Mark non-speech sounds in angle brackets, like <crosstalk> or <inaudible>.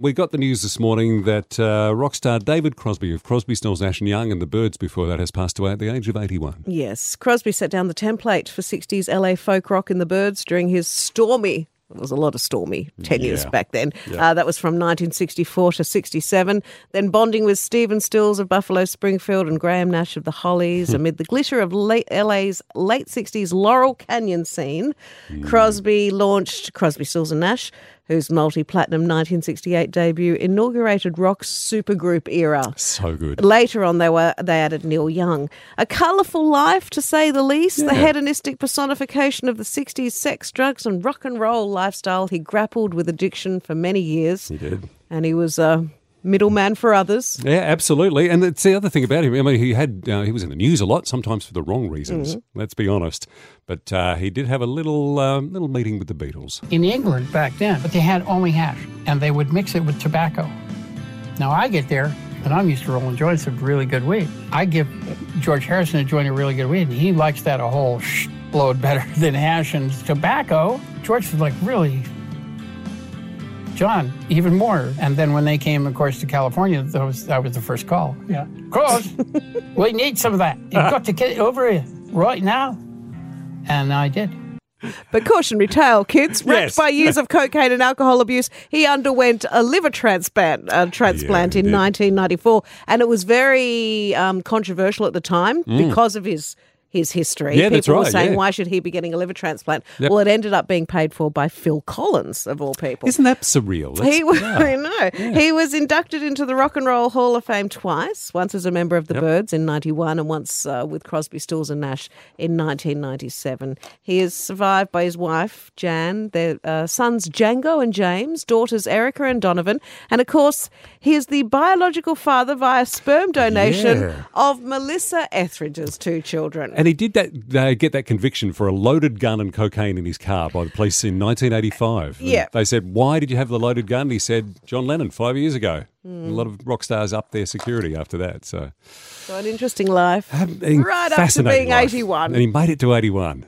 We got the news this morning that uh, rock star David Crosby of Crosby, Stills, Nash and Young and the Byrds before that has passed away at the age of 81. Yes, Crosby set down the template for 60s LA folk rock in the Byrds during his stormy there was a lot of stormy tenures Yeah. back then. Uh, that was from 1964 to 67. Then bonding with Stephen Stills of Buffalo Springfield and Graham Nash of the Hollies <laughs> amid the glitter of late LA's late 60s Laurel Canyon scene. Crosby launched Crosby, Stills and Nash, whose multi-platinum 1968 debut inaugurated rock's supergroup era. So good. Later on, they were they added Neil Young. A colourful life, to say the least. The hedonistic personification of the '60s sex, drugs, and rock and roll lifestyle. He grappled with addiction for many years, He did. and he was a middleman for others. Yeah, absolutely. And it's the other thing about him. I mean, he had uh, he was in the news a lot, sometimes for the wrong reasons. Let's be honest. But uh, he did have a little um, little meeting with the Beatles. in England back then, but they had only hash, and they would mix it with tobacco. Now I get there, and I'm used to rolling joints of really good weed. I give George Harrison a joint of really good weed, and he likes that a whole sh- load better <laughs> than hash and tobacco. George was like, really? John, even more. And then when they came, of course, to California, that was, that was the first call. Yeah. Cross, <laughs> we need some of that. You've got to get it over here right now. And I did. But cautionary tale, kids. Wrapped Yes. by years of cocaine and alcohol abuse, he underwent a liver transplant, uh, transplant he in 1994, and it was very um, controversial at the time because of his. His history. Yeah, People that's were right, saying, yeah. why should he be getting a liver transplant? Yep. Well, it ended up being paid for by Phil Collins, of all people. Isn't that surreal? That's- He was, yeah. <laughs> I know. He was inducted into the Rock and Roll Hall of Fame twice. Once as a member of the Yep. Byrds in '91, and once uh, with Crosby, Stills and Nash in 1997. He is survived by his wife Jan, their uh, sons Django and James, daughters Erica and Donovan, and of course, he is the biological father via sperm donation Yeah. of Melissa Etheridge's two children. And he did that. Uh, get that conviction for a loaded gun and cocaine in his car by the police in 1985. And Yeah. they said, "Why did you have the loaded gun?" He said, "John Lennon five years ago." Hmm. A lot of rock stars upped their security after that. So, so an interesting life, Um, right up to being life. 81. and he made it to 81.